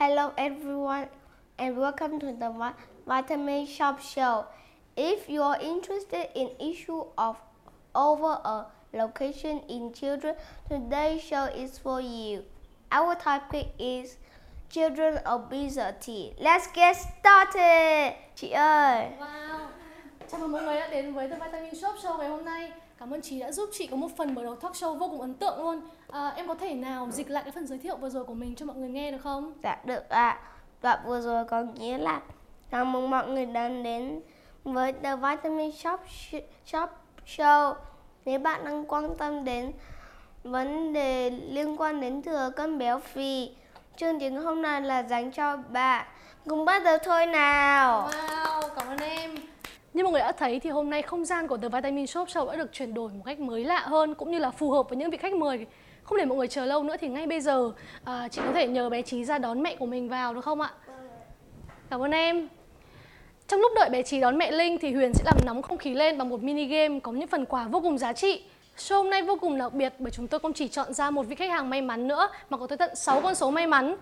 Hello everyone and welcome to the Vitamin Shop Show. If you are interested in issue of over a location in children, today's show is for you. Our topic is children obesity. Let's get started. Chị ơi, Wow. Chào mừng mọi người đã đến với The Vitamin Shop Show ngày hôm nay. Cảm ơn chị đã giúp chị có một phần mở đầu talk show vô cùng ấn tượng luôn. À, em có thể nào dịch lại cái phần giới thiệu vừa rồi của mình cho mọi người nghe được không? dạ được ạ. Đoạn vừa rồi có nghĩa là chào mừng mọi người đang đến với The Vitamin Shop Sh- Shop Show. Nếu bạn đang quan tâm đến vấn đề liên quan đến thừa cân béo phì, chương trình hôm nay là dành cho bạn. Cùng bắt đầu thôi nào. Wow, cảm ơn em. Như mọi người đã thấy thì hôm nay không gian của The Vitamin Shop Show đã được chuyển đổi một cách mới lạ hơn cũng như là phù hợp với những vị khách mời. Không để mọi người chờ lâu nữa thì ngay bây giờ à, chị có thể nhờ bé Trí ra đón mẹ của mình vào được không ạ? Cảm ơn em. Trong lúc đợi bé Trí đón mẹ Linh thì Huyền sẽ làm nóng không khí lên bằng một mini game có những phần quà vô cùng giá trị. Show hôm nay vô cùng đặc biệt bởi chúng tôi không chỉ chọn ra một vị khách hàng may mắn nữa mà có tới tận 6 con số may mắn.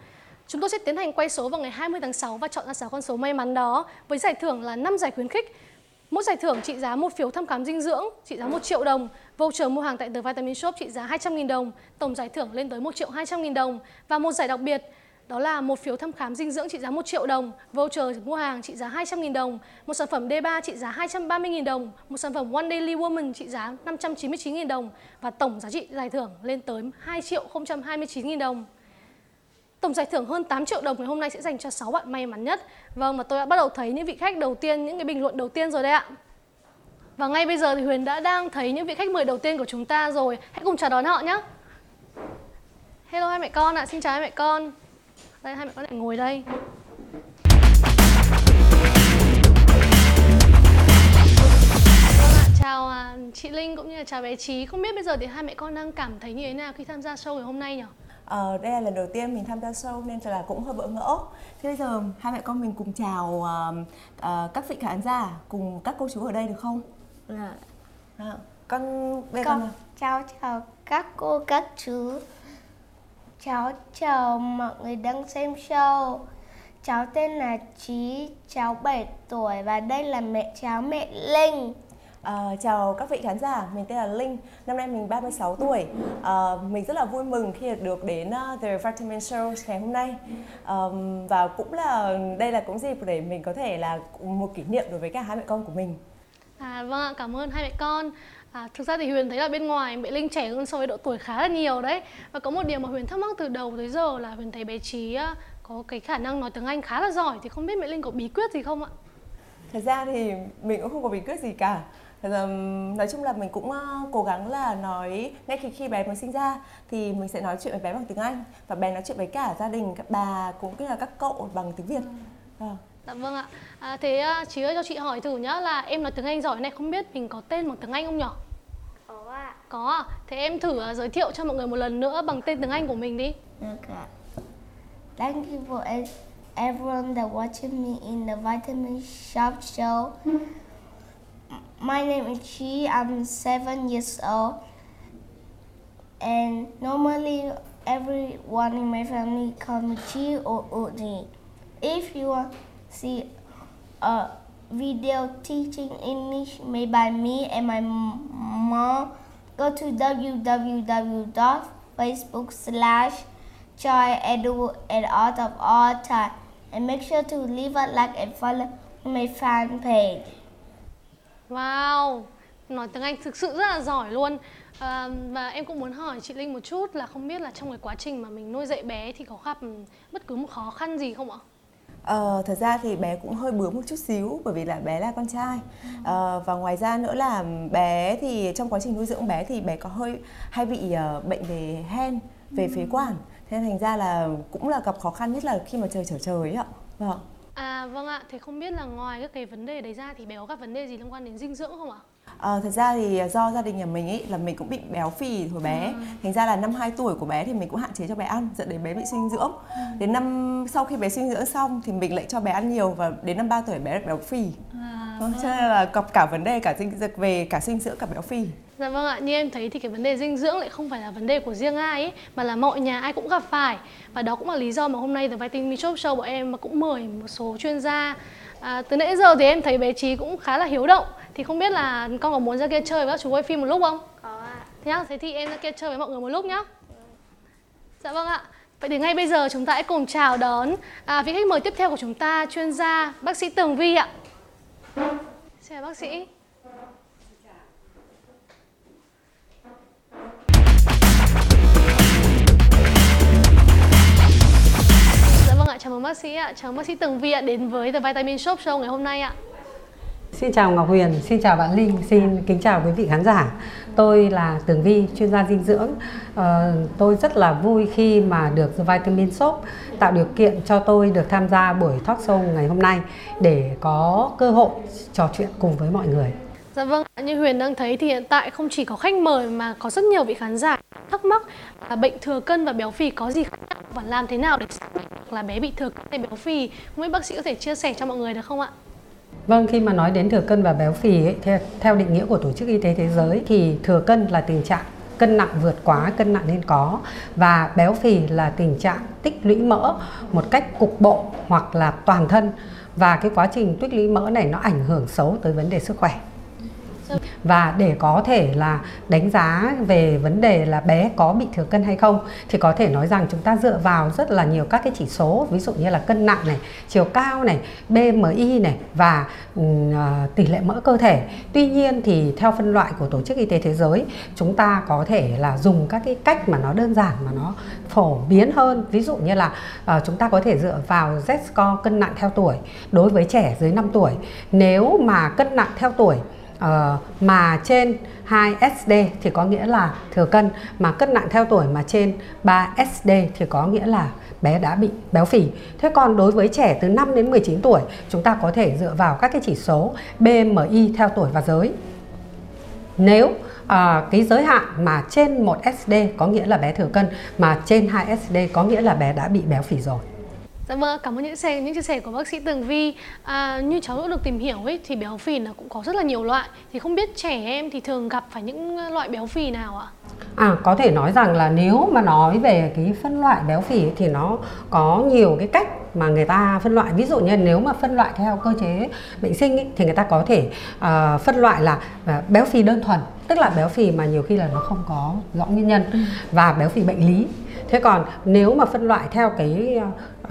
Chúng tôi sẽ tiến hành quay số vào ngày 20 tháng 6 và chọn ra 6 con số may mắn đó với giải thưởng là 5 giải khuyến khích. Mỗi giải thưởng trị giá một phiếu thăm khám dinh dưỡng trị giá 1 triệu đồng, voucher mua hàng tại The Vitamin Shop trị giá 200.000 đồng, tổng giải thưởng lên tới 1 triệu 200.000 đồng. Và một giải đặc biệt đó là một phiếu thăm khám dinh dưỡng trị giá 1 triệu đồng, voucher mua hàng trị giá 200.000 đồng, một sản phẩm D3 trị giá 230.000 đồng, một sản phẩm One Daily Woman trị giá 599.000 đồng. Và tổng giá trị giải thưởng lên tới 2 triệu 029.000 đồng. Tổng giải thưởng hơn 8 triệu đồng ngày hôm nay sẽ dành cho 6 bạn may mắn nhất. Vâng và tôi đã bắt đầu thấy những vị khách đầu tiên, những cái bình luận đầu tiên rồi đấy ạ. Và ngay bây giờ thì Huyền đã đang thấy những vị khách mời đầu tiên của chúng ta rồi. Hãy cùng chào đón họ nhé. Hello hai mẹ con ạ, xin chào hai mẹ con. Đây hai mẹ con lại ngồi đây. Vâng chào à, chị Linh cũng như là chào bé Trí. Không biết bây giờ thì hai mẹ con đang cảm thấy như thế nào khi tham gia show ngày hôm nay nhỉ? Ờ, đây là lần đầu tiên mình tham gia show nên là cũng hơi bỡ ngỡ. Thế bây giờ hai mẹ con mình cùng chào ờ, ờ, các vị khán giả cùng các cô chú ở đây được không? Dạ. À, con giờ Con con chào chào các cô các chú. Cháu chào mọi người đang xem show. Cháu tên là Trí, cháu 7 tuổi và đây là mẹ cháu mẹ Linh. Ờ, chào các vị khán giả, mình tên là Linh, năm nay mình 36 tuổi. Ờ, mình rất là vui mừng khi được đến ờ, The Vitamin Show ngày hôm nay. Ờm, và cũng là đây là cũng dịp để mình có thể là một kỷ niệm đối với cả hai mẹ con của mình. À, vâng ạ, cảm ơn hai mẹ con. À, thực ra thì Huyền thấy là bên ngoài mẹ Linh trẻ hơn so với độ tuổi khá là nhiều đấy. Và có một điều mà Huyền thắc mắc từ đầu tới giờ là Huyền thấy bé Trí có cái khả năng nói tiếng Anh khá là giỏi thì không biết mẹ Linh có bí quyết gì không ạ? Thật ra thì mình cũng không có bí quyết gì cả. Ra, nói chung là mình cũng ờ, cố gắng là nói ngay khi khi bé mới sinh ra thì mình sẽ nói chuyện với bé bằng tiếng Anh và bé nói chuyện với cả gia đình, các bà cũng như là các cậu bằng tiếng Việt. Vâng. Dạ vâng ạ. À, thế à, Trí ơi cho chị hỏi thử nhá là em nói tiếng Anh giỏi này không biết mình có tên bằng tiếng Anh không nhỉ? Có ạ. Có ạ. Thế em thử à, giới thiệu cho mọi người một lần nữa bằng tên tiếng Anh của mình đi. Được ạ. Thank you for e- everyone that watching me in the Vitamin Shop show. My name is Chi. I'm seven years old, and normally everyone in my family call me Chi or Udi. If you want to see a video teaching English made by me and my mom, go to www.facebook slash and art of all time and make sure to leave a like and follow my fan page. Wow, nói tiếng Anh thực sự rất là giỏi luôn. À, và em cũng muốn hỏi chị Linh một chút là không biết là trong cái quá trình mà mình nuôi dạy bé thì có gặp bất cứ một khó khăn gì không ạ? Ờ, thật ra thì bé cũng hơi bướng một chút xíu bởi vì là bé là con trai. Ờ, và ngoài ra nữa là bé thì trong quá trình nuôi dưỡng bé thì bé có hơi hay bị ờ, bệnh về hen về phế quản. Thế nên thành ra là cũng là gặp khó khăn nhất là khi mà trời trở trời ấy ạ. Vâng À vâng ạ, thế không biết là ngoài các cái vấn đề đấy ra thì bé có gặp vấn đề gì liên quan đến dinh dưỡng không ạ? Ờ, thật ra thì do gia đình nhà mình ấy là mình cũng bị béo phì hồi bé. Ừ. thành ra là năm 2 tuổi của bé thì mình cũng hạn chế cho bé ăn dẫn đến bé bị suy dinh dưỡng. Ừ. đến năm sau khi bé suy dinh dưỡng xong thì mình lại cho bé ăn nhiều và đến năm 3 tuổi bé béo phì. À, vâng. cho nên là gặp cả vấn đề cả dinh dưỡng về cả dinh dưỡng cả béo phì. Dạ vâng ạ, như em thấy thì cái vấn đề dinh dưỡng lại không phải là vấn đề của riêng ai ấy Mà là mọi nhà ai cũng gặp phải. Và đó cũng là lý do mà hôm nay The Vitamin Shop Show của em cũng mời một số chuyên gia. À, Từ nãy giờ thì em thấy bé Trí cũng khá là hiếu động thì không biết là con có muốn ra kia chơi với các chú quay phim một lúc không? Có ạ. Thế nhá, thế thì em ra kia chơi với mọi người một lúc nhá. Dạ vâng ạ. Vậy thì ngay bây giờ chúng ta hãy cùng chào đón à, vị khách mời tiếp theo của chúng ta, chuyên gia bác sĩ Tường Vi ạ. Xin chào bác sĩ. Dạ vâng ạ, chào mừng bác sĩ ạ, chào mừng bác sĩ Tường Vi ạ đến với The Vitamin Shop Show ngày hôm nay ạ. Xin chào Ngọc Huyền, xin chào bạn Linh, xin kính chào quý vị khán giả. Tôi là Tường Vi, chuyên gia dinh dưỡng. À, tôi rất là vui khi mà được The Vitamin Shop tạo điều kiện cho tôi được tham gia buổi talk show ngày hôm nay để có cơ hội trò chuyện cùng với mọi người. Dạ vâng, như Huyền đang thấy thì hiện tại không chỉ có khách mời mà có rất nhiều vị khán giả thắc mắc là bệnh thừa cân và béo phì có gì khác nhau và làm thế nào để là bé bị thừa cân hay béo phì. Không biết bác sĩ có thể chia sẻ cho mọi người được không ạ? Vâng, khi mà nói đến thừa cân và béo phì ấy, theo, theo định nghĩa của Tổ chức Y tế Thế giới thì thừa cân là tình trạng cân nặng vượt quá cân nặng nên có. Và béo phì là tình trạng tích lũy mỡ một cách cục bộ hoặc là toàn thân. Và cái quá trình tích lũy mỡ này nó ảnh hưởng xấu tới vấn đề sức khỏe và để có thể là đánh giá về vấn đề là bé có bị thừa cân hay không thì có thể nói rằng chúng ta dựa vào rất là nhiều các cái chỉ số ví dụ như là cân nặng này chiều cao này BMI này và uh, tỷ lệ mỡ cơ thể. Tuy nhiên thì theo phân loại của tổ chức y tế thế giới chúng ta có thể là dùng các cái cách mà nó đơn giản mà nó phổ biến hơn. Ví dụ như là uh, chúng ta có thể dựa vào Z score cân nặng theo tuổi. Đối với trẻ dưới 5 tuổi nếu mà cân nặng theo tuổi uh, mà trên 2 SD thì có nghĩa là thừa cân mà cân nặng theo tuổi mà trên 3 SD thì có nghĩa là bé đã bị béo phì. Thế còn đối với trẻ từ 5 đến 19 tuổi, chúng ta có thể dựa vào các cái chỉ số BMI theo tuổi và giới. Nếu à, cái giới hạn mà trên 1 SD có nghĩa là bé thừa cân mà trên 2 SD có nghĩa là bé đã bị béo phì rồi. Dạ vâng, cảm ơn những chia sẻ những chia sẻ của bác sĩ Tường Vi. À, như cháu đã được tìm hiểu ấy thì béo phì nó cũng có rất là nhiều loại. Thì không biết trẻ em thì thường gặp phải những loại béo phì nào ạ? À có thể nói rằng là nếu mà nói về cái phân loại béo phì thì nó có nhiều cái cách mà người ta phân loại ví dụ như nếu mà phân loại theo cơ chế bệnh sinh ấy, thì người ta có thể uh, phân loại là ờ, béo phì đơn thuần tức là béo phì mà nhiều khi là nó không có rõ nguyên nhân. Ừ. và béo phì bệnh lý. Thế còn nếu mà phân loại theo cái uh,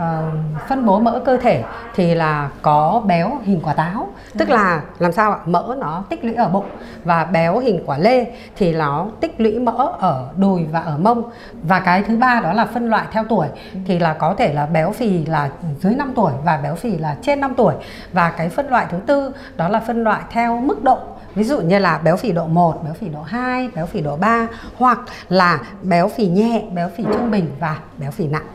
phân bố mỡ cơ thể thì là có béo hình quả táo. Tức là làm sao ạ? Mỡ nó tích lũy ở bụng và béo hình quả lê thì nó tích lũy mỡ ở đùi và ở mông. Và cái thứ ba đó là phân loại theo tuổi thì là có thể là béo phì là dưới 5 tuổi và béo phì là trên 5 tuổi. Và cái phân loại thứ tư đó là phân loại theo mức độ Ví dụ như là béo phì độ 1, béo phì độ 2, béo phì độ 3 hoặc là béo phì nhẹ, béo phì trung bình và béo phì nặng.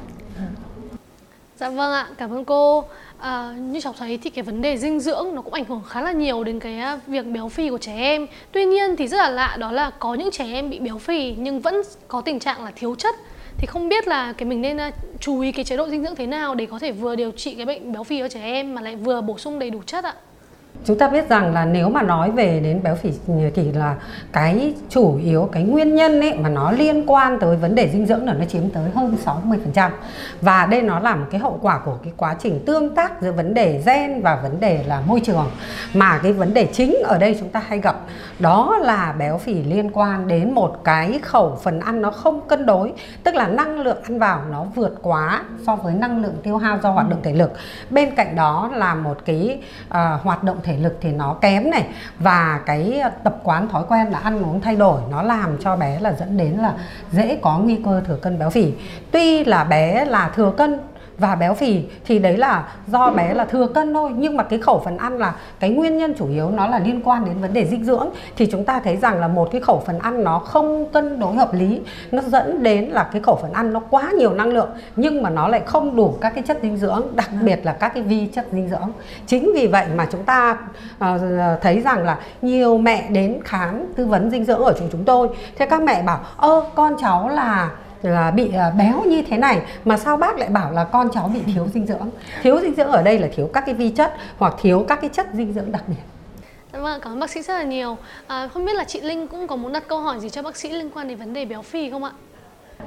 Dạ vâng ạ, cảm ơn cô. À, như cháu thấy thì cái vấn đề dinh dưỡng nó cũng ảnh hưởng khá là nhiều đến cái à, việc béo phì của trẻ em. Tuy nhiên thì rất là lạ đó là có những trẻ em bị béo phì nhưng vẫn có tình trạng là thiếu chất. Thì không biết là cái mình nên à, chú ý cái chế độ dinh dưỡng thế nào để có thể vừa điều trị cái bệnh béo phì ở trẻ em mà lại vừa bổ sung đầy đủ chất ạ? Chúng ta biết rằng là nếu mà nói về đến béo phì thì là cái chủ yếu cái nguyên nhân ấy mà nó liên quan tới vấn đề dinh dưỡng là nó chiếm tới hơn 60% và đây nó là một cái hậu quả của cái quá trình tương tác giữa vấn đề gen và vấn đề là môi trường. Mà cái vấn đề chính ở đây chúng ta hay gặp đó là béo phì liên quan đến một cái khẩu phần ăn nó không cân đối tức là năng lượng ăn vào nó vượt quá so với năng lượng tiêu hao do hoạt động thể lực. Bên cạnh đó là một cái uh, hoạt động thể lực thì nó kém này. Và cái tập quán thói quen là ăn uống thay đổi, nó làm cho bé là dẫn đến là dễ có nguy cơ thừa cân béo phì. Tuy là bé là thừa cân và béo phì thì đấy là do bé là thừa cân thôi. Nhưng mà cái khẩu phần ăn là cái nguyên nhân chủ yếu nó là liên quan đến vấn đề dinh dưỡng. Thì chúng ta thấy rằng là một cái khẩu phần ăn nó không cân đối hợp lý nó dẫn đến là cái khẩu phần ăn nó quá nhiều năng lượng nhưng mà nó lại không đủ các cái chất dinh dưỡng đặc biệt là các cái vi chất dinh dưỡng. Chính vì vậy mà chúng ta uh, thấy rằng là nhiều mẹ đến khám tư vấn dinh dưỡng ở trường chúng tôi. Thế các mẹ bảo ơ con cháu là là bị à, béo như thế này mà sao bác lại bảo là con cháu bị thiếu dinh dưỡng thiếu dinh dưỡng ở đây là thiếu các cái vi chất hoặc thiếu các cái chất dinh dưỡng đặc biệt dạ Vâng, cảm ơn bác sĩ rất là nhiều. À, không biết là chị Linh cũng có muốn đặt câu hỏi gì cho bác sĩ liên quan đến vấn đề béo phì không ạ?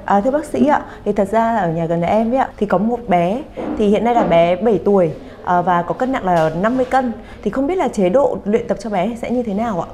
À, thưa bác sĩ ạ, thì thật ra là ở nhà gần nhà em ấy ạ, thì có một bé, thì hiện nay là bé 7 tuổi à, và có cân nặng là 50 cân. Thì không biết là chế độ luyện tập cho bé sẽ như thế nào ạ?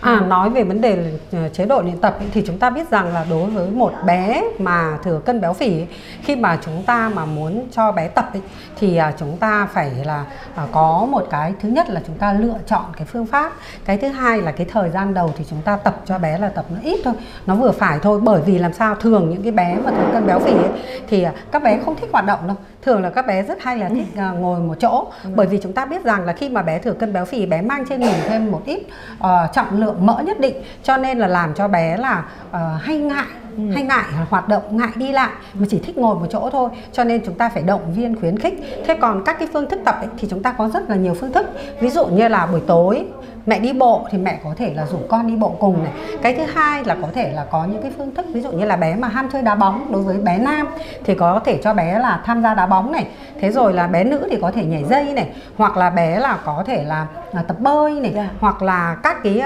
À nói về vấn đề ờ, chế độ luyện tập thì chúng ta biết rằng là đối với một bé mà thừa cân béo phì khi mà chúng ta mà muốn cho bé tập ấy, thì à, chúng ta phải là à, có một cái thứ nhất là chúng ta lựa chọn cái phương pháp. Cái thứ hai là cái thời gian đầu thì chúng ta tập cho bé là tập nó ít thôi nó vừa phải thôi. Bởi vì làm sao thường những cái bé mà thừa cân béo phì ấy, thì à, các bé không thích hoạt động đâu thường là các bé rất hay là thích uh, ngồi một chỗ. Ừ. bởi vì chúng ta biết rằng là khi mà bé thừa cân béo phì bé mang trên mình thêm một ít uh, trọng lượng mỡ nhất định. Cho nên là làm cho bé là uh, hay ngại ừ. hay ngại hoạt động ngại đi lại. Mà chỉ thích ngồi một chỗ thôi. Cho nên chúng ta phải động viên khuyến khích. Thế còn các cái phương thức tập ấy, thì chúng ta có rất là nhiều phương thức. Ví dụ như là buổi tối mẹ đi bộ thì mẹ có thể là rủ con đi bộ cùng này. Cái thứ hai là có thể là có những cái phương thức ví dụ như là bé mà ham chơi đá bóng đối với bé nam thì có thể cho bé là tham gia đá bóng này. Thế rồi là bé nữ thì có thể nhảy dây này hoặc là bé là có thể là, là tập bơi này yeah. Dạ. hoặc là các cái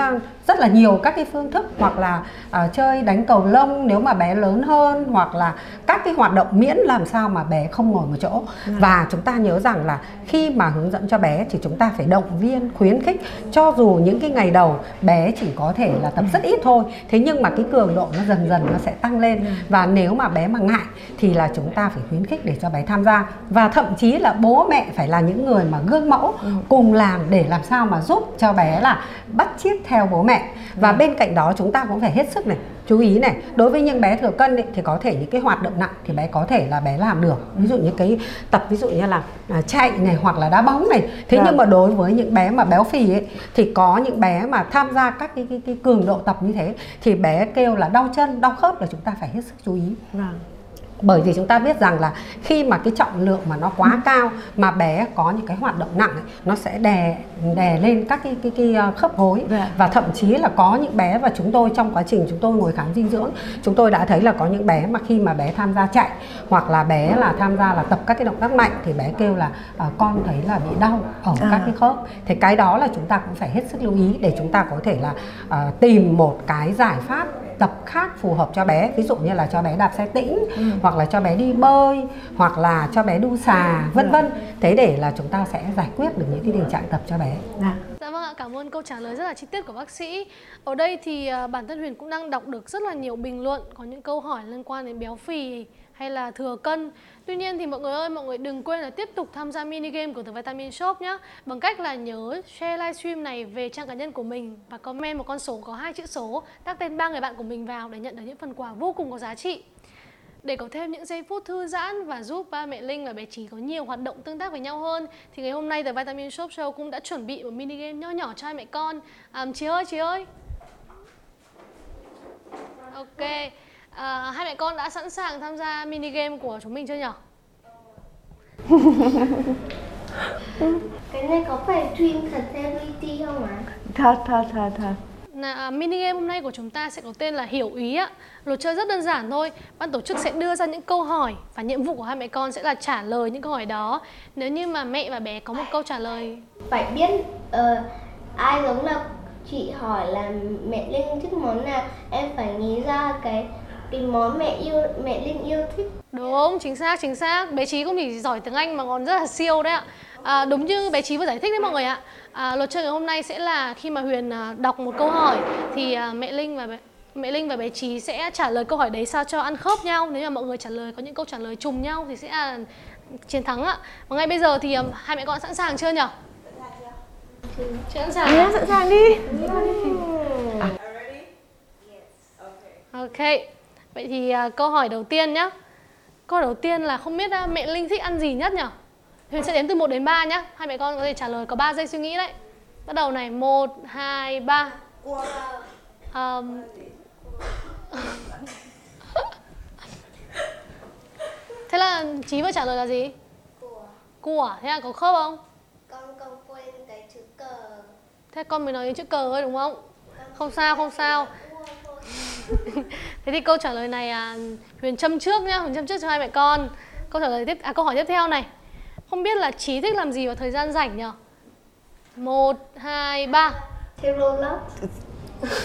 rất là nhiều các cái phương thức hoặc là uh, chơi đánh cầu lông nếu mà bé lớn hơn hoặc là các cái hoạt động miễn làm sao mà bé không ngồi một chỗ ừ. và chúng ta nhớ rằng là khi mà hướng dẫn cho bé thì chúng ta phải động viên khuyến khích cho dù những cái ngày đầu bé chỉ có thể là tập rất ít thôi thế nhưng mà cái cường độ nó dần dần nó sẽ tăng lên ừ. và nếu mà bé mà ngại thì là chúng ta phải khuyến khích để cho bé tham gia và thậm chí là bố mẹ phải là những người mà gương mẫu ừ. cùng làm để làm sao mà giúp cho bé là bắt chiếc theo bố mẹ. Và ừ. bên cạnh đó chúng ta cũng phải hết sức này chú ý này đối với những bé thừa cân ấy, thì có thể những cái hoạt động nặng thì bé có thể là bé làm được. Ví dụ như cái tập ví dụ như là à, chạy này hoặc là đá bóng này. Thế nhưng vâng. mà đối với những bé mà béo phì ấy thì có những bé mà tham gia các cái, cái, cái cường độ tập như thế thì bé kêu là đau chân đau khớp là chúng ta phải hết sức chú ý. Vâng bởi vì chúng ta biết rằng là khi mà cái trọng lượng mà nó quá cao mà bé có những cái hoạt động nặng ấy, nó sẽ đè đè lên các cái cái, cái ờ, khớp gối dạ. và thậm chí là có những bé và chúng tôi trong quá trình chúng tôi ngồi khám dinh dưỡng chúng tôi đã thấy là có những bé mà khi mà bé tham gia chạy hoặc là bé là tham gia là tập các cái động tác mạnh thì bé kêu là à, con thấy là bị đau ở à. các cái khớp thì cái đó là chúng ta cũng phải hết sức lưu ý để chúng ta có thể là à, tìm một cái giải pháp tập khác phù hợp cho bé. Ví dụ như là cho bé đạp xe tĩnh ừ. hoặc là cho bé đi bơi hoặc là cho bé đu xà vân vân. Thế để là chúng ta sẽ giải quyết được những cái tình trạng tập cho bé. Dạ. dạ vâng ạ cảm ơn câu trả lời rất là chi tiết của bác sĩ. Ở đây thì à, bản thân Huyền cũng đang đọc được rất là nhiều bình luận có những câu hỏi liên quan đến béo phì hay là thừa cân. Tuy nhiên thì mọi người ơi, mọi người đừng quên là tiếp tục tham gia mini game của The Vitamin Shop nhé Bằng cách là nhớ share livestream này về trang cá nhân của mình Và comment một con số có hai chữ số Tác tên ba người bạn của mình vào để nhận được những phần quà vô cùng có giá trị. Để có thêm những giây phút thư giãn và giúp ba mẹ Linh và bé Trí có nhiều hoạt động tương tác với nhau hơn thì ngày hôm nay The Vitamin Shop Show cũng đã chuẩn bị một mini game nho nhỏ cho hai mẹ con. À, Chị ơi, chị ơi. Ok à, hai mẹ con đã sẵn sàng tham gia mini game của chúng mình chưa nhỉ? cái này có phải Dream thật reality không ạ? Thật, thật, thật, thật. À, mini game hôm nay của chúng ta sẽ có tên là hiểu ý ạ. Luật chơi rất đơn giản thôi. Ban tổ chức sẽ đưa ra những câu hỏi và nhiệm vụ của hai mẹ con sẽ là trả lời những câu hỏi đó. Nếu như mà mẹ và bé có một câu trả lời phải biết uh, ai giống là chị hỏi là mẹ Linh thích món nào, em phải nghĩ ra cái cái món mẹ yêu mẹ Linh yêu thích. Đúng chính xác chính xác. Bé trí cũng chỉ giỏi tiếng Anh mà còn rất là siêu đấy ạ. À, đúng như bé trí vừa giải thích đấy mọi người ạ. À, luật chơi ngày hôm nay sẽ là khi mà Huyền à, đọc một câu hỏi thì à, mẹ Linh và bé, mẹ Linh và bé Trí sẽ trả lời câu hỏi đấy sao cho ăn khớp nhau. Nếu mà mọi người trả lời có những câu trả lời trùng nhau thì sẽ là chiến thắng ạ. Và ngay bây giờ thì um, hai mẹ con sẵn sàng chưa nhỉ? Sẵn sàng. Sẵn sàng đi. Ok Vậy thì à, câu hỏi đầu tiên nhé câu đầu tiên là không biết uh, mẹ linh thích ăn gì nhất nhỉ huyền sẽ đếm từ 1 đến 3 nhá. Hai mẹ con có thể trả lời có 3 giây suy nghĩ đấy. Bắt đầu này một hai ba. Um, thế là trí vừa trả lời là gì? Của thế là có khớp không? Con con quên cái chữ cờ. Thế con mới nói đến chữ cờ thôi đúng không? Không sao không sao thế thì câu trả lời này à, huyền châm trước nhá huyền châm trước cho hai mẹ con. Câu trả lời tiếp à câu hỏi tiếp theo này. Không biết là trí thích làm gì vào thời gian rảnh nhỉ một hai ba. Chơi Roblox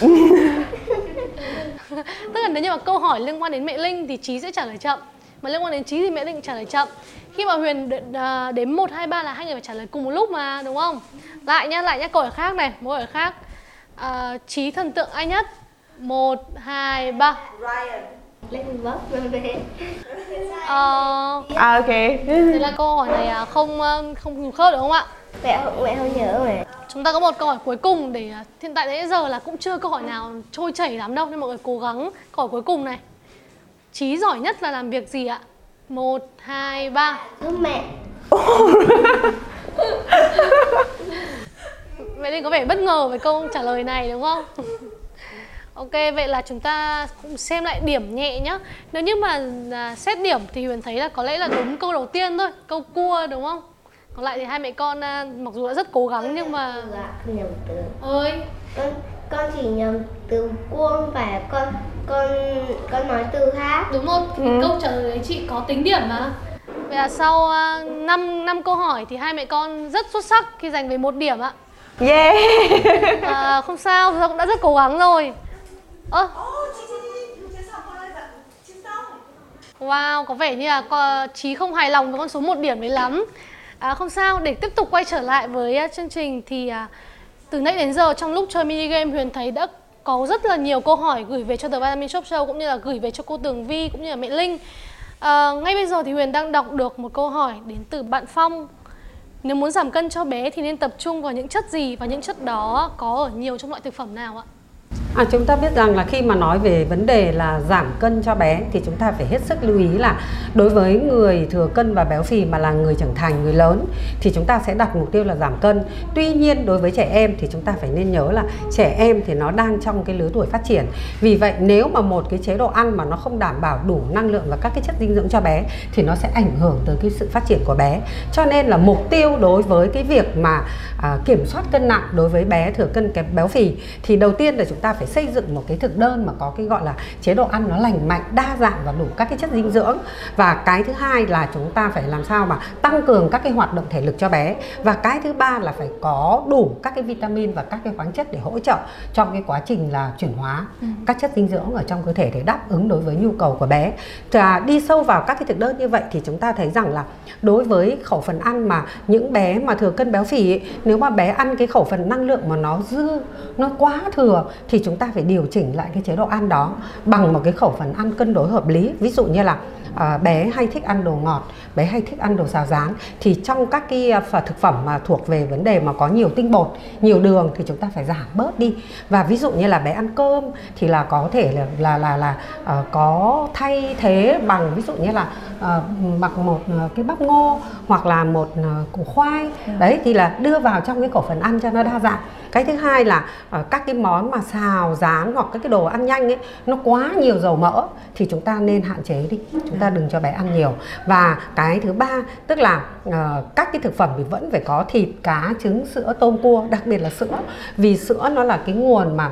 tức là nếu như mà câu hỏi liên quan đến mẹ linh thì trí sẽ trả lời chậm. Mà liên quan đến trí thì mẹ linh trả lời chậm. Khi mà huyền đ- à, đếm một hai ba là hai người phải trả lời cùng một lúc mà đúng không? Lại nhá lại nhá câu hỏi khác này câu hỏi khác. À, trí thần tượng ai nhất một hai ba. Lên Roblox rồi về Ờ, À ok. thế là câu hỏi này à, không ờ, không trùng khớp được không ạ? Mẹ không mẹ không nhớ mẹ chúng ta có một câu hỏi cuối cùng để à, hiện tại đến giờ là cũng chưa câu hỏi nào trôi chảy lắm đâu nên mọi người cố gắng câu hỏi cuối cùng này. Trí giỏi nhất là làm việc gì ạ? Một hai ba. Giúp mẹ. Vậy nên có vẻ bất ngờ với câu trả lời này đúng không? Ok, vậy là chúng ta cũng xem lại điểm nhẹ nhá. Nếu như mà à, xét điểm thì Huyền thấy là có lẽ là đúng câu đầu tiên thôi Câu cua đúng không? Còn lại thì hai mẹ con à, mặc dù đã rất cố gắng nhưng mà không nhầm từ ơi. con con chỉ nhầm từ cuông và con con con nói từ khác Đúng rồi, câu trả lời đấy chị có tính điểm mà. Vậy là sau 5 năm câu hỏi thì hai mẹ con rất xuất sắc khi giành về một điểm ạ. Yeah. à, Không sao, chúng ta cũng đã rất cố gắng rồi Ơ, Wow, có vẻ như là Trí không hài lòng với con số 1 điểm đấy lắm. À, Không sao, để tiếp tục quay trở lại với à, chương trình thì à, từ nãy đến giờ trong lúc chơi mini game Huyền thấy đã có rất là nhiều câu hỏi gửi về cho The Vitamin Shop Show cũng như là gửi về cho cô Tường Vi cũng như là mẹ Linh. À, Ngay bây giờ thì Huyền đang đọc được một câu hỏi đến từ bạn Phong. Nếu muốn giảm cân cho bé thì nên tập trung vào những chất gì và những chất đó có ở nhiều trong loại thực phẩm nào ạ? À, chúng ta biết rằng là khi mà nói về vấn đề là giảm cân cho bé thì chúng ta phải hết sức lưu ý là đối với người thừa cân và béo phì mà là người trưởng thành, người lớn thì chúng ta sẽ đặt mục tiêu là giảm cân. Tuy nhiên đối với trẻ em thì chúng ta phải nên nhớ là trẻ em thì nó đang trong cái lứa tuổi phát triển. Vì vậy nếu mà một cái chế độ ăn mà nó không đảm bảo đủ năng lượng và các cái chất dinh dưỡng cho bé thì nó sẽ ảnh hưởng tới cái sự phát triển của bé. Cho nên là mục tiêu đối với cái việc mà à, kiểm soát cân nặng đối với bé thừa cân kém béo phì thì đầu tiên là chúng ta phải xây dựng một cái thực đơn mà có cái gọi là chế độ ăn nó lành mạnh đa dạng và đủ các cái chất dinh dưỡng. Và cái thứ hai là chúng ta phải làm sao mà tăng cường các cái hoạt động thể lực cho bé. Và cái thứ ba là phải có đủ các cái vitamin và các cái khoáng chất để hỗ trợ cho cái quá trình là chuyển hóa các chất dinh dưỡng ở trong cơ thể để đáp ứng đối với nhu cầu của bé. Và đi sâu vào các cái thực đơn như vậy thì chúng ta thấy rằng là đối với khẩu phần ăn mà những bé mà thừa cân béo phì ấy, nếu mà bé ăn cái khẩu phần năng lượng mà nó dư nó quá thừa thì chúng ta phải điều chỉnh lại cái chế độ ăn đó bằng một cái khẩu phần ăn cân đối hợp lý. Ví dụ như là à, bé hay thích ăn đồ ngọt bé hay thích ăn đồ xào rán thì trong các cái à, thực phẩm mà thuộc về vấn đề mà có nhiều tinh bột nhiều đường thì chúng ta phải giảm bớt đi. Và ví dụ như là bé ăn cơm thì là có thể là là là, là à, có thay thế bằng ví dụ như là à, mặc một à, cái bắp ngô hoặc là một à, củ khoai. Đấy thì là đưa vào trong cái khẩu phần ăn cho nó đa dạng. Cái thứ hai là à, các cái món mà xào rán hoặc các cái đồ ăn nhanh ấy nó quá nhiều dầu mỡ thì chúng ta nên hạn chế đi. Chúng ta đừng cho bé ăn nhiều. Và cái thứ ba tức là ờ, các cái thực phẩm thì vẫn phải có thịt cá trứng sữa tôm cua đặc biệt là sữa. Vì sữa nó là cái nguồn mà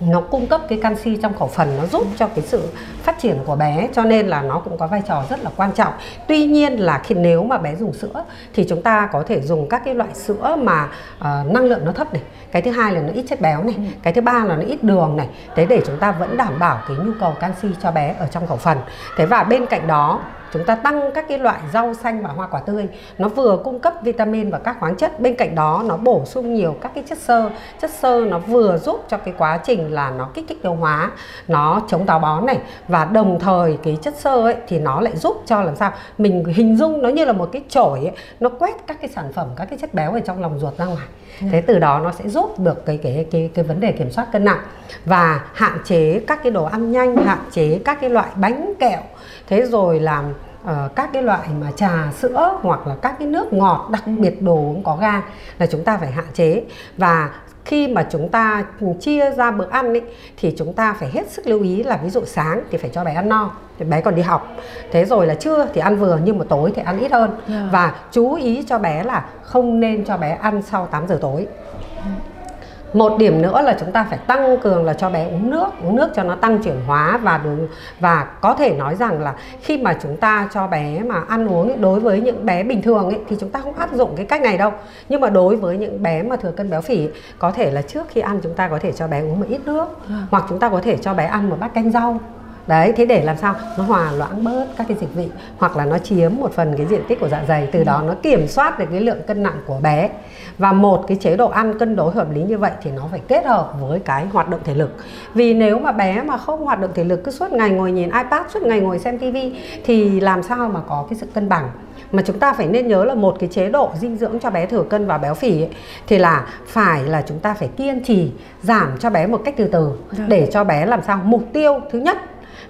nó cung cấp cái canxi trong khẩu phần nó giúp cho cái sự phát triển của bé cho nên là nó cũng có vai trò rất là quan trọng. Tuy nhiên là khi nếu mà bé dùng sữa thì chúng ta có thể dùng các cái loại sữa mà ờ, năng lượng nó thấp này. Cái thứ hai là nó ít chất béo này cái thứ ba là nó ít đường này. Thế để chúng ta vẫn đảm bảo cái nhu cầu canxi cho bé ở trong khẩu phần. Thế và bên cạnh đó chúng ta tăng các cái loại rau xanh và hoa quả tươi. Nó vừa cung cấp vitamin và các khoáng chất. Bên cạnh đó nó bổ sung nhiều các cái chất xơ. Chất xơ nó vừa giúp cho cái quá trình là nó kích thích tiêu hóa nó chống táo bón này. Và đồng thời cái chất xơ ấy thì nó lại giúp cho làm sao? Mình hình dung nó như là một cái chổi ấy, nó quét các cái sản phẩm các cái chất béo ở trong lòng ruột ra ngoài. Thế từ đó nó sẽ giúp được cái cái cái cái vấn đề kiểm soát cân nặng và hạn chế các cái đồ ăn nhanh hạn chế các cái loại bánh kẹo thế rồi làm uh, các cái loại mà trà sữa hoặc là các cái nước ngọt đặc biệt đồ uống có ga là chúng ta phải hạn chế. Và khi mà chúng ta chia ra bữa ăn ấy, thì chúng ta phải hết sức lưu ý là ví dụ sáng thì phải cho bé ăn no thì bé còn đi học. Thế rồi là trưa thì ăn vừa nhưng mà tối thì ăn ít hơn. Yeah. và chú ý cho bé là không nên cho bé ăn sau 8 giờ tối một điểm nữa là chúng ta phải tăng cường là cho bé uống nước uống nước cho nó tăng chuyển hóa và đúng và có thể nói rằng là khi mà chúng ta cho bé mà ăn uống ấy, đối với những bé bình thường ấy, thì chúng ta không áp dụng cái cách này đâu nhưng mà đối với những bé mà thừa cân béo phì ấy, có thể là trước khi ăn chúng ta có thể cho bé uống một ít nước à. hoặc chúng ta có thể cho bé ăn một bát canh rau đấy thế để làm sao? Nó hòa loãng bớt các cái dịch vị hoặc là nó chiếm một phần cái diện tích của dạ dày từ đó nó kiểm soát được cái lượng cân nặng của bé. Và một cái chế độ ăn cân đối hợp lý như vậy thì nó phải kết hợp với cái hoạt động thể lực. Vì nếu mà bé mà không hoạt động thể lực cứ suốt ngày ngồi nhìn ipad suốt ngày ngồi xem tivi thì làm sao mà có cái sự cân bằng? Mà chúng ta phải nên nhớ là một cái chế độ dinh dưỡng cho bé thừa cân và béo phì ấy, thì là phải là chúng ta phải kiên trì giảm cho bé một cách từ từ dạ. để cho bé làm sao? Mục tiêu thứ nhất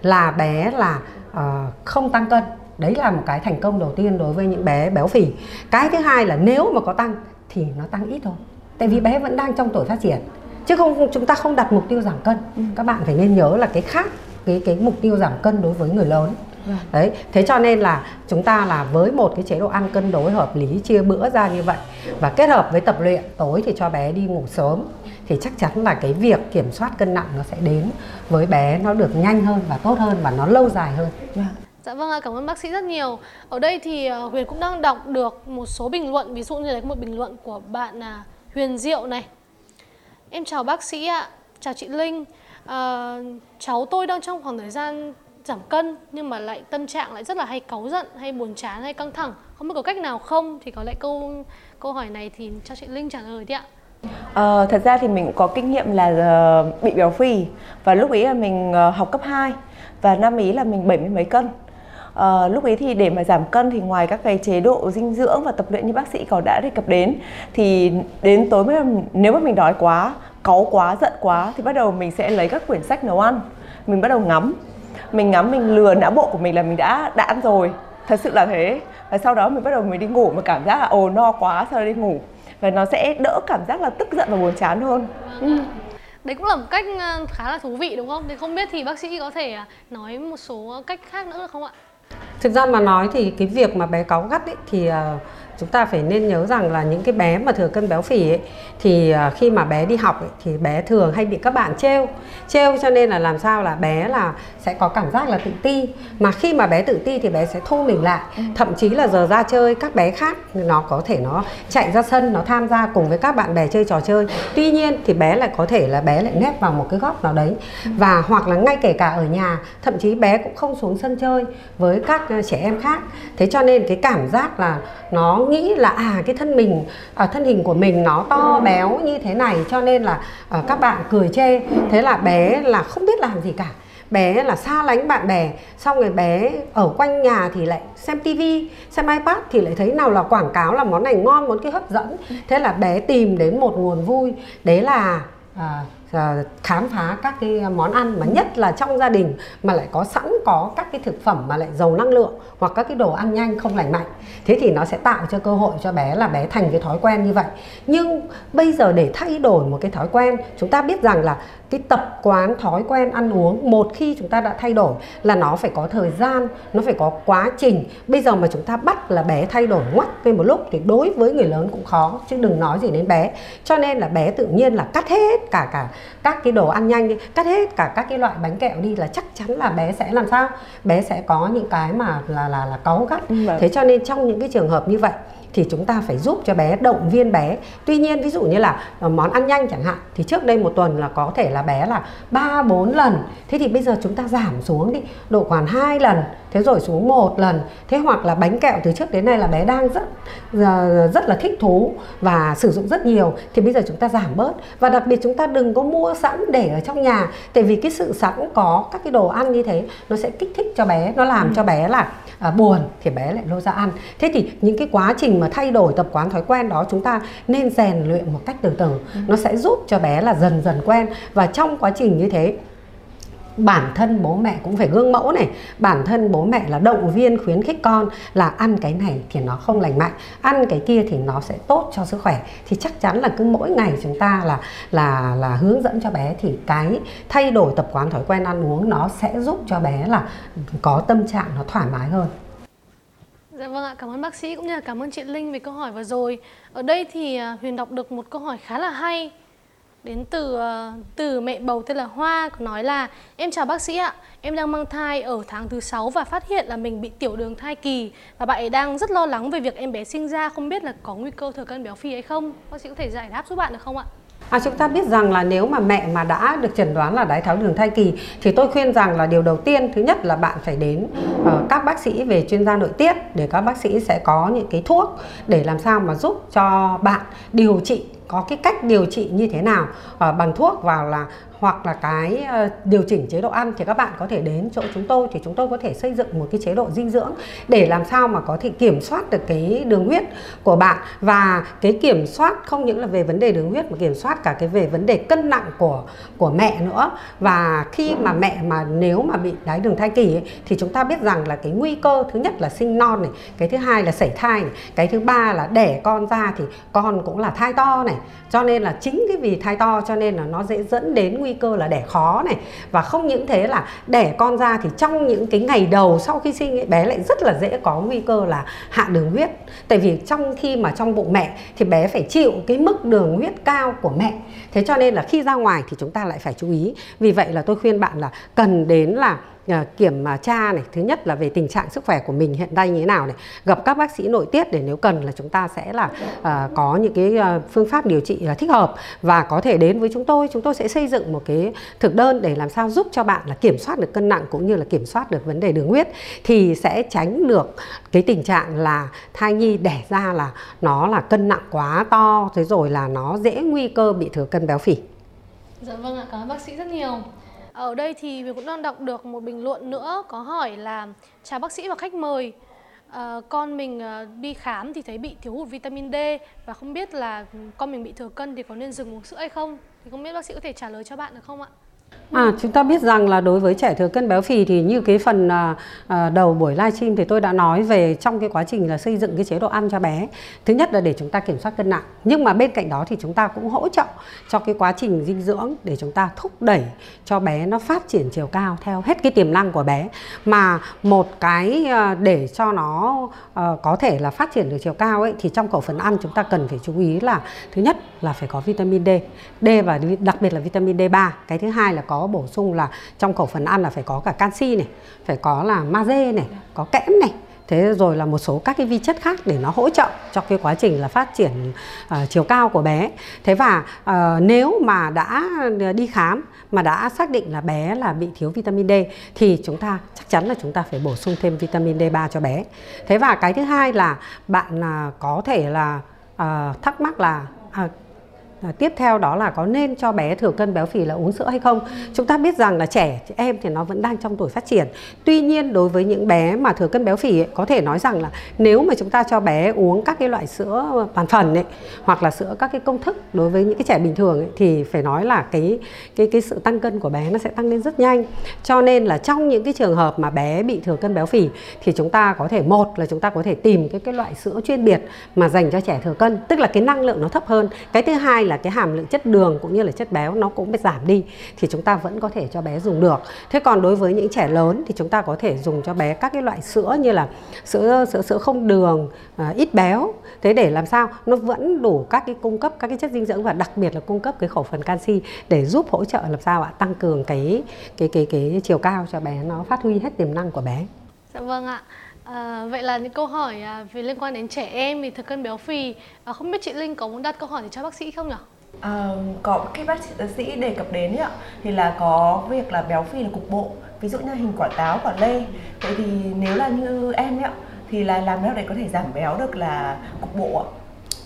là bé là uh, không tăng cân. Đấy là một cái thành công đầu tiên đối với những bé béo phì. Cái thứ hai là nếu mà có tăng thì nó tăng ít thôi. Tại vì bé vẫn đang trong tuổi phát triển. Chứ không chúng ta không đặt mục tiêu giảm cân. Ừ. các bạn phải nên nhớ là cái khác cái cái mục tiêu giảm cân đối với người lớn vâng. đấy thế cho nên là chúng ta là với một cái chế độ ăn cân đối hợp lý chia bữa ra như vậy và kết hợp với tập luyện tối thì cho bé đi ngủ sớm thì chắc chắn là cái việc kiểm soát cân nặng nó sẽ đến với bé nó được nhanh hơn và tốt hơn và nó lâu dài hơn. Vâng. Dạ vâng, cảm ơn bác sĩ rất nhiều. Ở đây thì ờ, Huyền cũng đang đọc được một số bình luận, ví dụ như là một bình luận của bạn là Huyền Diệu này. Em chào bác sĩ ạ, chào chị Linh. À, cháu tôi đang trong khoảng thời gian giảm cân nhưng mà lại tâm trạng lại rất là hay cáu giận hay buồn chán hay căng thẳng. Không biết có cách nào không? Thì có lẽ câu câu hỏi này thì cho chị Linh trả lời đi ạ. Uh, thật ra thì mình cũng có kinh nghiệm là uh, bị béo phì. Và lúc ấy là mình uh, học cấp 2 và năm ý là mình bảy mươi mấy cân. Uh, lúc ấy thì để mà giảm cân thì ngoài các cái chế độ dinh dưỡng và tập luyện như bác sĩ có đã đề cập đến thì đến tối mới nếu mà mình đói quá cáu quá giận quá thì bắt đầu mình sẽ lấy các quyển sách nấu ăn. Mình bắt đầu ngắm mình ngắm mình lừa não bộ của mình là mình đã đã ăn rồi. Thật sự là thế. Và sau đó mình bắt đầu mình đi ngủ mà cảm giác là ồ no quá sau đó đi ngủ. Và nó sẽ đỡ cảm giác là tức giận và buồn chán hơn. Ừ. đấy cũng là một cách ờ, khá là thú vị đúng không? Thì không biết thì bác sĩ có thể à, nói một số cách khác nữa được không ạ? Thực ra mà nói thì cái việc mà bé cáu gắt ấy thì uh, chúng ta phải nên nhớ rằng là những cái bé mà thừa cân béo phì ấy, thì à, khi mà bé đi học ấy, thì bé thường hay bị các bạn trêu. Trêu cho nên là làm sao là bé là sẽ có cảm giác là tự ti. Mà khi mà bé tự ti thì bé sẽ thu mình lại. Ừ. thậm chí là giờ ra chơi các bé khác nó có thể nó chạy ra sân nó tham gia cùng với các bạn bè chơi trò chơi. Tuy nhiên thì bé lại có thể là bé lại nép vào một cái góc nào đấy. Ừ. và hoặc là ngay kể cả ở nhà thậm chí bé cũng không xuống sân chơi với các à, trẻ em khác. Thế cho nên cái cảm giác là nó nghĩ là à cái thân mình à, thân hình của mình nó to béo như thế này cho nên là à, các bạn cười chê. Thế là bé là không biết làm gì cả. Bé là xa lánh bạn bè xong rồi bé ở quanh nhà thì lại xem tivi xem ipad thì lại thấy nào là quảng cáo là món này ngon món kia hấp dẫn. Thế là bé tìm đến một nguồn vui. Đấy là à, Ờ, khám phá các cái món ăn mà nhất là trong gia đình mà lại có sẵn có các cái thực phẩm mà lại giàu năng lượng hoặc các cái đồ ăn nhanh không lành mạnh. Thế thì nó sẽ tạo cho cơ hội cho bé là bé thành cái thói quen như vậy. Nhưng bây giờ để thay đổi một cái thói quen, chúng ta biết rằng là cái tập quán thói quen ăn uống một khi chúng ta đã thay đổi là nó phải có thời gian nó phải có quá trình. Bây giờ mà chúng ta bắt là bé thay đổi ngoắt về một lúc thì đối với người lớn cũng khó chứ đừng nói gì đến bé. Cho nên là bé tự nhiên là cắt hết cả cả các cái đồ ăn nhanh đi cắt hết cả các cái loại bánh kẹo đi là chắc chắn là bé sẽ làm sao? Bé sẽ có những cái mà là là là cáu gắt. Vâng. thế cho nên trong những cái trường hợp như vậy thì chúng ta phải giúp cho bé động viên bé. Tuy nhiên ví dụ như là ờ, món ăn nhanh chẳng hạn thì trước đây một tuần là có thể là bé là ba bốn lần. Thế thì bây giờ chúng ta giảm xuống đi độ khoảng hai lần thế rồi xuống một lần. Thế hoặc là bánh kẹo từ trước đến nay là bé đang rất ờ, rất là thích thú và sử dụng rất nhiều thì bây giờ chúng ta giảm bớt. Và đặc biệt chúng ta đừng có mua sẵn để ở trong nhà tại vì cái sự sẵn có các cái đồ ăn như thế nó sẽ kích thích cho bé nó làm ừ. cho bé là à, buồn thì bé lại lôi ra ăn. Thế thì những cái quá trình mà thay đổi tập quán thói quen đó, chúng ta nên rèn luyện một cách từ từ. Ừ. nó sẽ giúp cho bé là dần dần quen. Và trong quá trình như thế, bản thân bố mẹ cũng phải gương mẫu này. Bản thân bố mẹ là động viên, khuyến khích con là ăn cái này thì nó không lành mạnh, ăn cái kia thì nó sẽ tốt cho sức khỏe. Thì chắc chắn là cứ mỗi ngày chúng ta là là là hướng dẫn cho bé thì cái thay đổi tập quán thói quen ăn uống nó sẽ giúp cho bé là có tâm trạng nó thoải mái hơn. Dạ vâng ạ, cảm ơn bác sĩ cũng như là cảm ơn chị Linh về câu hỏi vừa rồi. Ở đây thì à, Huyền đọc được một câu hỏi khá là hay. Đến từ à, từ mẹ bầu tên là Hoa có nói là em chào bác sĩ ạ em đang mang thai ở tháng thứ 6 và phát hiện là mình bị tiểu đường thai kỳ và bạn ấy đang rất lo lắng về việc em bé sinh ra không biết là có nguy cơ thừa cân béo phì hay không. Bác sĩ có thể giải đáp giúp bạn được không ạ? À, chúng ta biết rằng là nếu mà mẹ mà đã được chẩn đoán là đái tháo đường thai kỳ thì tôi khuyên rằng là điều đầu tiên thứ nhất là bạn phải đến uh, các bác sĩ về chuyên gia nội tiết để các bác sĩ sẽ có những cái thuốc để làm sao mà giúp cho bạn điều trị có cái cách điều trị như thế nào uh, bằng thuốc vào là hoặc là cái ờ, điều chỉnh chế độ ăn thì các bạn có thể đến chỗ chúng tôi thì chúng tôi có thể xây dựng một cái chế độ dinh dưỡng để làm sao mà có thể kiểm soát được cái đường huyết của bạn. Và cái kiểm soát không những là về vấn đề đường huyết mà kiểm soát cả cái về vấn đề cân nặng của của mẹ nữa. Và khi mà mẹ mà nếu mà bị đái đường thai kỳ ấy, thì chúng ta biết rằng là cái nguy cơ thứ nhất là sinh non này cái thứ hai là sảy thai này cái thứ ba là đẻ con ra thì con cũng là thai to này. Cho nên là chính cái vì thai to cho nên là nó dễ dẫn đến nguy cơ là đẻ khó này. Và không những thế là đẻ con ra thì trong những cái ngày đầu sau khi sinh ấy, bé lại rất là dễ có nguy cơ là hạ đường huyết. Tại vì trong khi mà trong bụng mẹ thì bé phải chịu cái mức đường huyết cao của mẹ. Thế cho nên là khi ra ngoài thì chúng ta lại phải chú ý. Vì vậy là tôi khuyên bạn là cần đến là Ờ, kiểm tra này thứ nhất là về tình trạng sức khỏe của mình hiện nay như thế nào này gặp các bác sĩ nội tiết để nếu cần là chúng ta sẽ là uh, có những cái ờ, phương pháp điều trị là thích hợp và có thể đến với chúng tôi chúng tôi sẽ xây dựng một cái thực đơn để làm sao giúp cho bạn là kiểm soát được cân nặng cũng như là kiểm soát được vấn đề đường huyết thì sẽ tránh được cái tình trạng là thai nhi đẻ ra là nó là cân nặng quá to thế rồi là nó dễ nguy cơ bị thừa cân béo phì. Dạ vâng ạ, cảm ơn bác sĩ rất nhiều. Ở đây thì mình cũng đang đọc được một bình luận nữa có hỏi là chào bác sĩ và khách mời. À, con mình ờ, đi khám thì thấy bị thiếu hụt vitamin D và không biết là con mình bị thừa cân thì có nên dừng uống sữa hay không? Thì không biết bác sĩ có thể trả lời cho bạn được không ạ? À, chúng ta biết rằng là đối với trẻ thừa cân béo phì thì như cái phần à, à, đầu buổi livestream thì tôi đã nói về trong cái quá trình là xây dựng cái chế độ ăn cho bé. Thứ nhất là để chúng ta kiểm soát cân nặng. Nhưng mà bên cạnh đó thì chúng ta cũng hỗ trợ cho cái quá trình dinh dưỡng để chúng ta thúc đẩy cho bé nó phát triển chiều cao theo hết cái tiềm năng của bé. Mà một cái à, để cho nó à, có thể là phát triển được chiều cao ấy thì trong khẩu phần ăn chúng ta cần phải chú ý là thứ nhất là phải có vitamin D. D và đặc biệt là vitamin D3. Cái thứ hai là có có bổ sung là trong khẩu phần ăn là phải có cả canxi này phải có là magie này có kẽm này. Thế rồi là một số các cái vi chất khác để nó hỗ trợ cho cái quá trình là phát triển uh, chiều cao của bé. Thế và uh, nếu mà đã đi khám mà đã xác định là bé là bị thiếu vitamin D thì chúng ta chắc chắn là chúng ta phải bổ sung thêm vitamin D3 cho bé. Thế và cái thứ hai là bạn uh, có thể là uh, thắc mắc là uh, À, tiếp theo đó là có nên cho bé thừa cân béo phì là uống sữa hay không? Chúng ta biết rằng là trẻ em thì nó vẫn đang trong tuổi phát triển. Tuy nhiên đối với những bé mà thừa cân béo phì ấy, có thể nói rằng là nếu mà chúng ta cho bé uống các cái loại sữa toàn phần ấy hoặc là sữa các cái công thức đối với những cái trẻ bình thường ấy, thì phải nói là cái cái cái sự tăng cân của bé nó sẽ tăng lên rất nhanh. Cho nên là trong những cái trường hợp mà bé bị thừa cân béo phì thì chúng ta có thể một là chúng ta có thể tìm cái cái loại sữa chuyên biệt mà dành cho trẻ thừa cân tức là cái năng lượng nó thấp hơn. Cái thứ hai là là cái hàm lượng chất đường cũng như là chất béo nó cũng bị giảm đi thì chúng ta vẫn có thể cho bé dùng được. Thế còn đối với những trẻ lớn thì chúng ta có thể dùng cho bé các cái loại sữa như là sữa sữa sữa không đường à, ít béo. Thế để làm sao? Nó vẫn đủ các cái cung cấp các cái chất dinh dưỡng và đặc biệt là cung cấp cái khẩu phần canxi để giúp hỗ trợ làm sao ạ? Tăng cường cái cái cái cái chiều cao cho bé nó phát huy hết tiềm năng của bé. Dạ vâng ạ. À, vậy là những câu hỏi à, về liên quan đến trẻ em thì thừa cân béo phì. À, không biết chị Linh có muốn đặt câu hỏi để cho bác sĩ không nhỉ? À, có cái bác sĩ đề cập đến ạ. Thì là có việc là béo phì là cục bộ. Ví dụ như hình quả táo quả lê. Vậy thì nếu là như em ạ thì là làm nào để có thể giảm béo được là cục bộ ạ?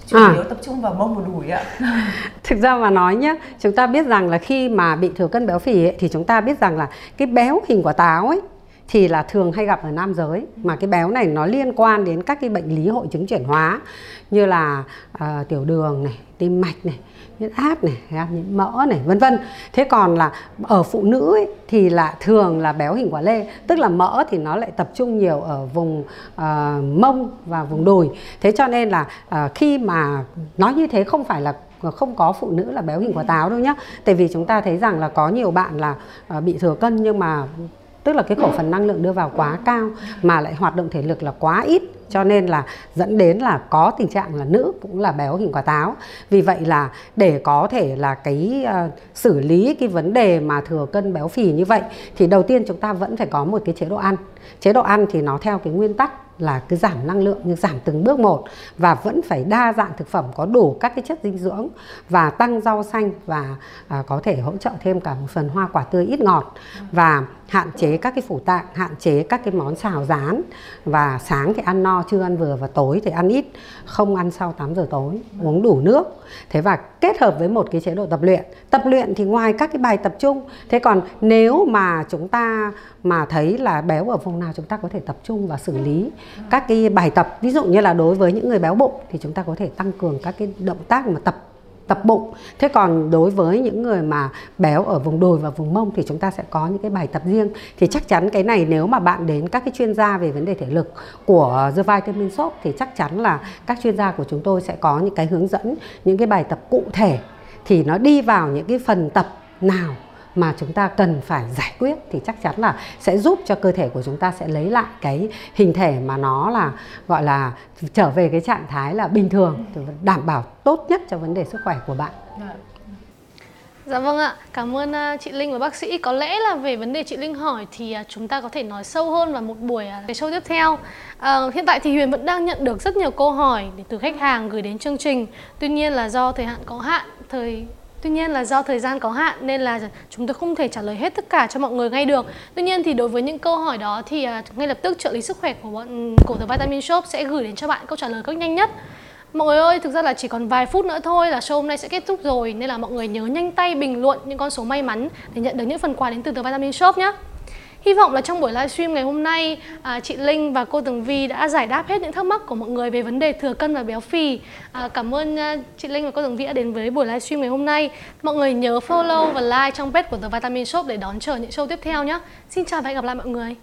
Chủ à. yếu tập trung vào mông và đùi ạ. Thực ra mà nói nhé chúng ta biết rằng là khi mà bị thừa cân béo phì ấy, thì chúng ta biết rằng là cái béo hình quả táo ấy thì là thường hay gặp ở nam giới. Mà cái béo này nó liên quan đến các cái bệnh lý hội chứng chuyển hóa như là uh, tiểu đường này tim mạch này huyết áp này gan nhiễm mỡ này vân vân. Thế còn là ở phụ nữ ấy, thì là thường là béo hình quả lê. Tức là mỡ thì nó lại tập trung nhiều ở vùng uh, mông và vùng đùi. Thế cho nên là uh, khi mà nói như thế không phải là không có phụ nữ là béo hình quả táo đâu nhá. Tại vì chúng ta thấy rằng là có nhiều bạn là uh, bị thừa cân nhưng mà tức là cái khẩu phần năng lượng đưa vào quá cao mà lại hoạt động thể lực là quá ít. Cho nên là dẫn đến là có tình trạng là nữ cũng là béo hình quả táo. Vì vậy là để có thể là cái uh, xử lý cái vấn đề mà thừa cân béo phì như vậy thì đầu tiên chúng ta vẫn phải có một cái chế độ ăn. Chế độ ăn thì nó theo cái nguyên tắc là cứ giảm năng lượng nhưng giảm từng bước một và vẫn phải đa dạng thực phẩm có đủ các cái chất dinh dưỡng và tăng rau xanh và à, có thể hỗ trợ thêm cả một phần hoa quả tươi ít ngọt. Và hạn chế các cái phủ tạng, hạn chế các cái món xào rán và sáng thì ăn no trưa ăn vừa và tối thì ăn ít, không ăn sau 8 giờ tối, uống đủ nước. Thế và kết hợp với một cái chế độ tập luyện. Tập luyện thì ngoài các cái bài tập trung, thế còn nếu mà chúng ta mà thấy là béo ở vùng nào chúng ta có thể tập trung và xử lý các cái bài tập. Ví dụ như là đối với những người béo bụng thì chúng ta có thể tăng cường các cái động tác mà tập tập bụng. Thế còn đối với những người mà béo ở vùng đùi và vùng mông thì chúng ta sẽ có những cái bài tập riêng. Thì chắc chắn cái này nếu mà bạn đến các cái chuyên gia về vấn đề thể lực của The Vitamin Shop thì chắc chắn là các chuyên gia của chúng tôi sẽ có những cái hướng dẫn, những cái bài tập cụ thể. Thì nó đi vào những cái phần tập nào mà chúng ta cần phải giải quyết thì chắc chắn là sẽ giúp cho cơ thể của chúng ta sẽ lấy lại cái hình thể mà nó là gọi là trở về cái trạng thái là bình thường đảm bảo tốt nhất cho vấn đề sức khỏe của bạn. Dạ vâng ạ, cảm ơn à, chị Linh và bác sĩ. Có lẽ là về vấn đề chị Linh hỏi thì à, chúng ta có thể nói sâu hơn vào một buổi cái à, show tiếp theo. À, hiện tại thì Huyền vẫn đang nhận được rất nhiều câu hỏi từ khách hàng gửi đến chương trình. Tuy nhiên là do thời hạn có hạn, thời Tuy nhiên là do thời gian có hạn nên là chúng tôi không thể trả lời hết tất cả cho mọi người ngay được. Tuy nhiên thì đối với những câu hỏi đó thì à, ngay lập tức trợ lý sức khỏe của bọn của The Vitamin Shop sẽ gửi đến cho bạn câu trả lời cách nhanh nhất. Mọi người ơi, thực ra là chỉ còn vài phút nữa thôi là show hôm nay sẽ kết thúc rồi Nên là mọi người nhớ nhanh tay bình luận những con số may mắn Để nhận được những phần quà đến từ The Vitamin Shop nhé Hy vọng là trong buổi livestream ngày hôm nay à, chị Linh và cô Tường Vi đã giải đáp hết những thắc mắc của mọi người về vấn đề thừa cân và béo phì. À, cảm ơn à, chị Linh và cô Tường Vi đã đến với buổi livestream ngày hôm nay. Mọi người nhớ follow và like trong page của The Vitamin Shop để đón chờ những show tiếp theo nhé. Xin chào và hẹn gặp lại mọi người.